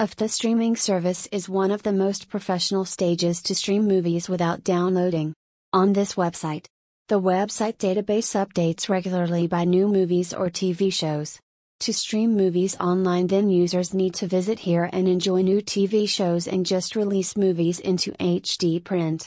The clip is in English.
Afdah streaming service is one of the most professional stages to stream movies without downloading. On this website, the website database updates regularly by new movies or TV shows. To stream movies online, then users need to visit here and enjoy new TV shows and just release movies into HD print.